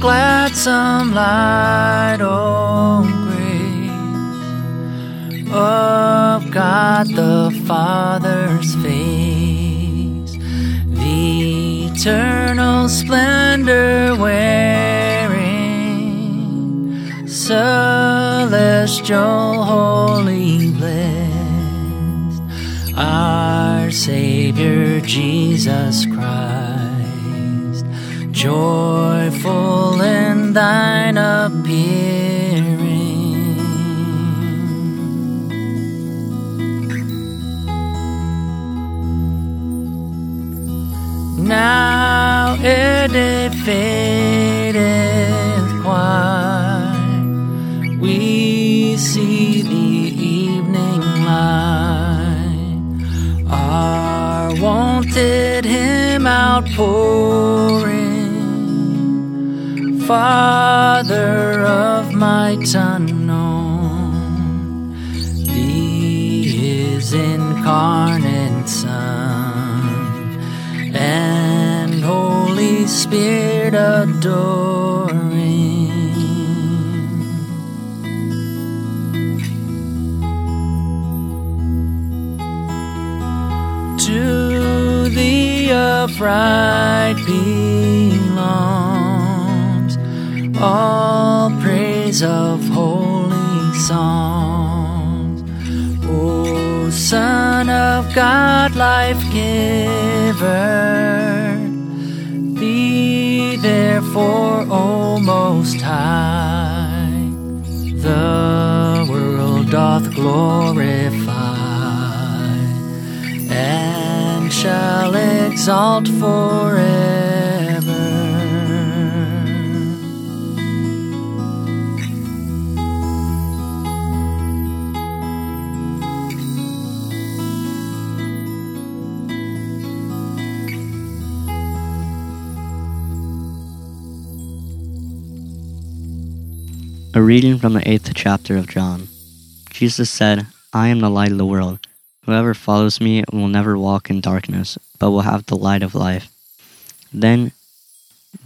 gladsome light, oh, grace of God the Father's face, the eternal splendor wearing, celestial, holy, blessed, our Savior Jesus Christ joyful in thine appearing. Now it fadeth quite, we see the evening light, our wanted hymn outpouring. Father of my unknown, Thee His incarnate Son, and Holy Spirit adoring. To the upright belongs all praise of holy songs. O Son of God, life giver, be therefore, O Most High, the world doth glorify and shall exalt forever. A reading from the eighth chapter of John. Jesus said, I am the light of the world. Whoever follows me will never walk in darkness, but will have the light of life. Then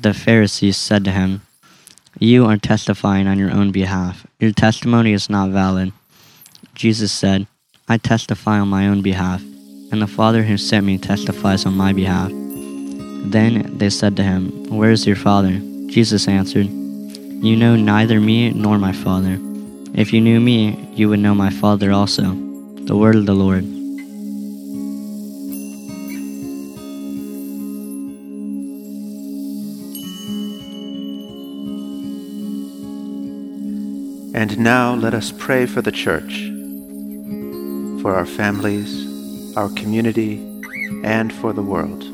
the Pharisees said to him, You are testifying on your own behalf. Your testimony is not valid. Jesus said, I testify on my own behalf, and the Father who sent me testifies on my behalf. Then they said to him, Where is your Father? Jesus answered, You know neither me nor my Father. If you knew me, you would know my Father also. The word of the Lord. And now let us pray for the church, for our families, our community, and for the world.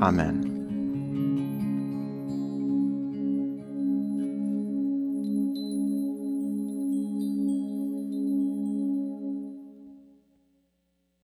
Amen.